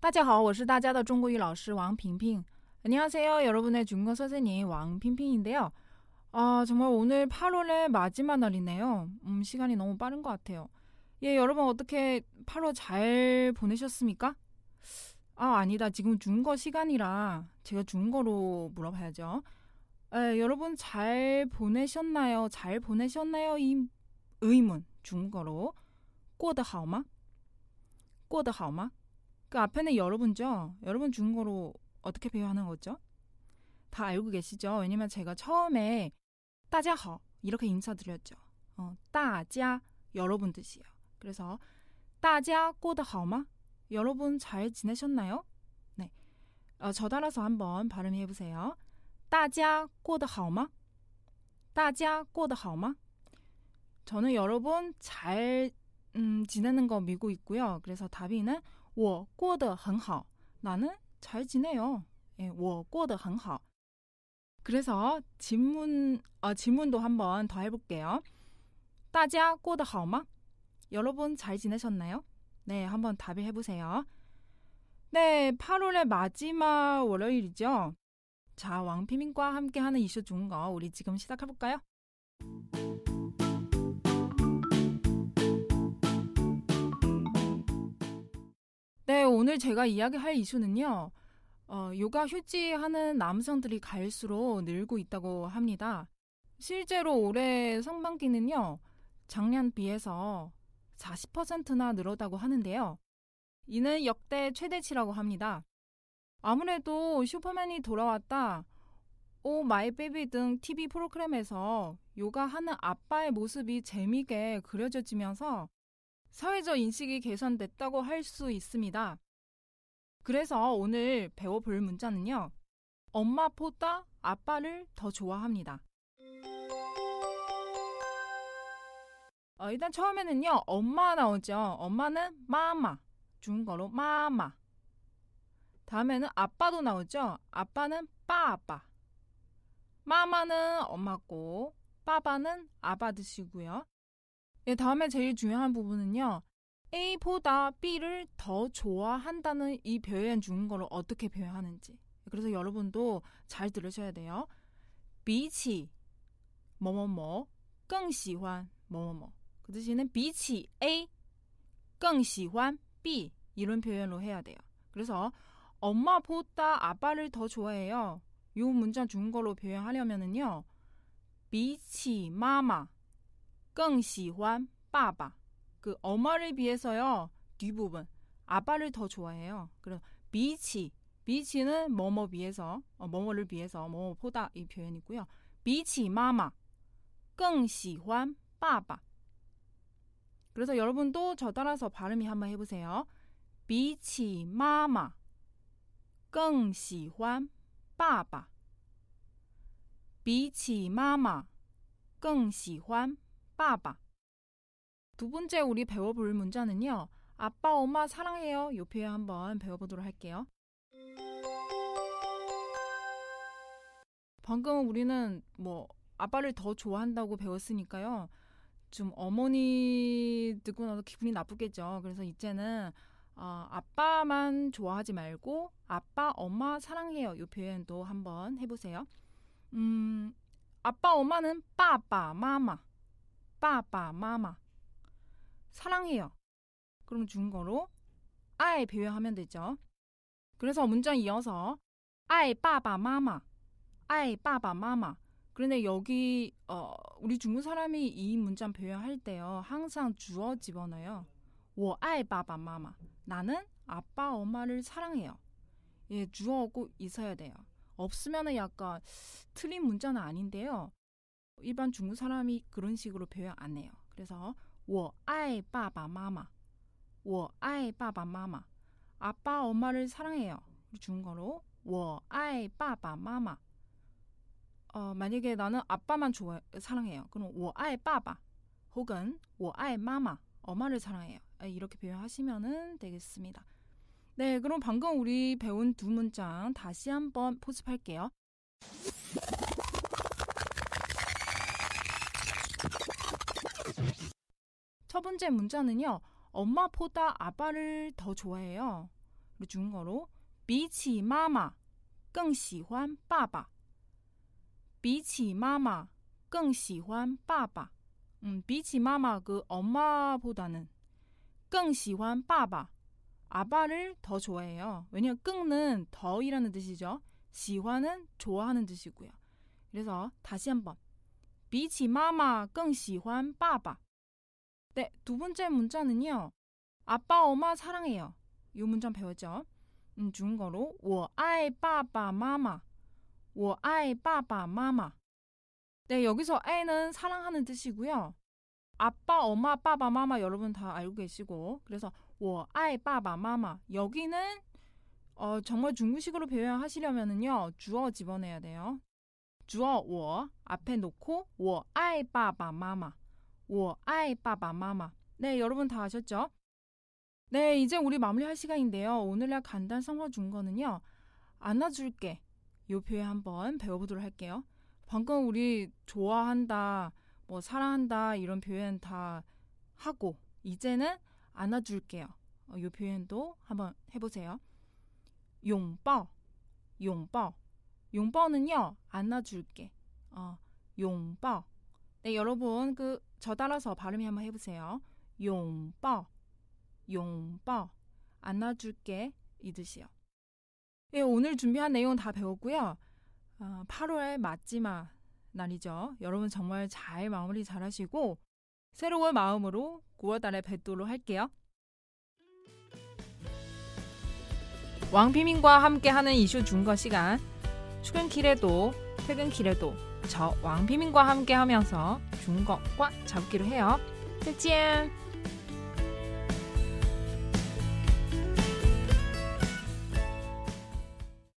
따지하 我是大家的中国语老师 왕핑핑 안녕하세요 여러분의 중국어 선생님 왕핑핑인데요. 아 정말 오늘 8월의 마지막 날이네요. 음, 시간이 너무 빠른 것 같아요. 예, 여러분 어떻게 8월 잘 보내셨습니까? 아, 아니다. 지금 중거 시간이라 제가 중거로 물어봐야죠. 에, 여러분 잘 보내셨나요? 잘 보내셨나요? 이 의문 중거로 过得好吗?过得好吗? 그 앞에는 여러분죠. 여러분 중국어로 어떻게 표현하는 거죠? 다 알고 계시죠? 왜냐면 제가 처음에 따자허 이렇게 인사드렸죠. 어, 따자 여러분 뜻이에요. 그래서 따자 꼬다허마 여러분 잘 지내셨나요? 네. 어, 저 따라서 한번 발음해 보세요. 따자 꼬다허마 따자 꼬다허마 저는 여러분 잘 음, 지내는 거 믿고 있고요. 그래서 다비는 我过得很好. 나는 잘 지내요. 예, 我过得很好. 그래서 질문 어, 질문도 한번 더 해볼게요. 大家过得好吗? 여러분 잘 지내셨나요? 네, 한번 답을 해보세요. 네, 8월의 마지막 월요일이죠. 자, 왕피민과 함께하는 이슈 좋은 거 우리 지금 시작해볼까요? 네, 오늘 제가 이야기할 이슈는요. 어, 요가 휴지하는 남성들이 갈수록 늘고 있다고 합니다. 실제로 올해 상반기는요. 작년 비해서 40%나 늘었다고 하는데요. 이는 역대 최대치라고 합니다. 아무래도 슈퍼맨이 돌아왔다, 오 마이 베이비 등 TV 프로그램에서 육아하는 아빠의 모습이 재미있게 그려져지면서 사회적 인식이 개선됐다고 할 수 있습니다. 그래서 오늘 배워볼 문장은요. 엄마보다 아빠를 더 좋아합니다. 어, 일단 처음에는요. 엄마 나오죠. 엄마는 마마. 중국어로 마마. 다음에는 아빠도 나오죠. 아빠는 빠아빠. 마마는 엄마고 빠바는 아바 드시고요. 예, 다음에 제일 중요한 부분은요. A보다 B를 더 좋아한다는 이 표현 중국어로 어떻게 표현하는지. 그래서 여러분도 잘 들으셔야 돼요. 比起 뭐뭐뭐 更喜欢 뭐뭐뭐 그 대신에 比起 A 更喜欢 B 이런 표현으로 해야 돼요. 그래서 엄마보다 아빠를 더 좋아해요. 이 문장 중국어로 표현하려면은요. 比起 마마 更喜欢 빠바 그 엄마를 비해서요. 뒷부분 아빠를 더 좋아해요. 그래서 比起 비치는 뭐뭐 비해서 어, 뭐뭐를 비해서 뭐뭐보다 이 표현이고요. 比起 마마 更喜欢 빠바 그래서 여러분도 저 따라서 발음이 한번 해보세요. 比起 마마 更喜欢 빠바 比起 마마 更喜欢 빠바 두 번째 우리 배워볼 문자는요. 아빠, 엄마 사랑해요. 요 표현 한번 배워보도록 할게요. 방금 우리는 뭐 아빠를 더 좋아한다고 배웠으니까요. 좀 어머니 듣고 나서 기분이 나쁘겠죠. 그래서 이제는 어, 아빠만 좋아하지 말고 아빠, 엄마 사랑해요. 요 표현도 한번 해보세요. 음, 아빠, 엄마는 빠빠, 마마, 빠빠 마마 사랑해요. 그럼 중거로 아이 배회하면 되죠. 그래서 문장 이어서 아이 빠빠 마마 아이 빠빠 마마 그런데 여기 어, 우리 중국 사람이 이 문장 표현할 때요 항상 주어 집어넣어요. 我爱 빠빠 마마 나는 아빠 엄마를 사랑해요. 예 주어 꼭 있어야 돼요. 없으면 약간 틀린 문자는 아닌데요. 일반 중국 사람이 그런 식으로 표현 안 해요. 그래서 我爱爸爸妈妈.我爱爸爸妈妈. 아빠 엄마를 사랑해요. 중국어로 我爱爸爸妈妈. 어, 만약에 나는 아빠만 좋아 사랑해요. 그럼 我爱爸爸 혹은 我爱妈妈 엄마를 사랑해요. 아, 이렇게 표현하시면 되겠습니다. 네, 그럼 방금 우리 배운 두 문장 다시 한번 포습할게요. 번째 문자는요. 엄마보다 아빠를 더 좋아해요. 그리고 중국어로 比起妈妈更喜欢爸爸.比起妈妈更喜欢爸爸. 음, 比起妈妈그 엄마보다는 更喜欢爸爸. 아빠를 더 좋아해요. 왜냐면 끙는 더이라는 뜻이죠. 시환은 좋아하는 뜻이고요. 그래서 다시 한번 比起妈妈更喜欢爸爸. 네, 두 번째 문자는요. 아빠, 엄마 사랑해요. 이 문자 배웠죠? 음, 중국어로 我爱爸爸妈妈.我爱爸爸妈妈. 네, 여기서 애는 사랑하는 뜻이고요. 아빠, 엄마, 빠바, 마마 여러분 다 알고 계시고 그래서 我爱爸爸妈妈 여기는 어, 정말 중국식으로 표현하시려면은요. 주어 집어내야 돼요. 주어 我 앞에 놓고 我爱爸爸妈妈 我爱 빠바 마마. 네, 여러분 다 아셨죠? 네, 이제 우리 마무리할 시간인데요. 오늘날 간단 성어 중거는요. 안아줄게. 요 표현 한번 배워보도록 할게요. 방금 우리 좋아한다, 뭐 사랑한다 이런 표현 다 하고 이제는 안아줄게요. 어, 요 표현도 한번 해보세요. 용뻐, 용뻐, 용뻐는요 안아줄게. 어, 용뻐, 네, 여러분 그 저 따라서 발음이 한번 해보세요. 용뻐, 용뻐. 안아줄게 이 뜻이요. 예, 오늘 준비한 내용 다 배웠고요. 어, 8월 마지막 날이죠. 여러분 정말 잘 마무리 잘하시고 새로운 마음으로 9월달에 뵙도록 할게요. 왕비민과 함께하는 이슈 중거 시간 출근길에도 퇴근길에도 저 왕비민과 함께 하면서 중국과 잡기로 해요. 再见。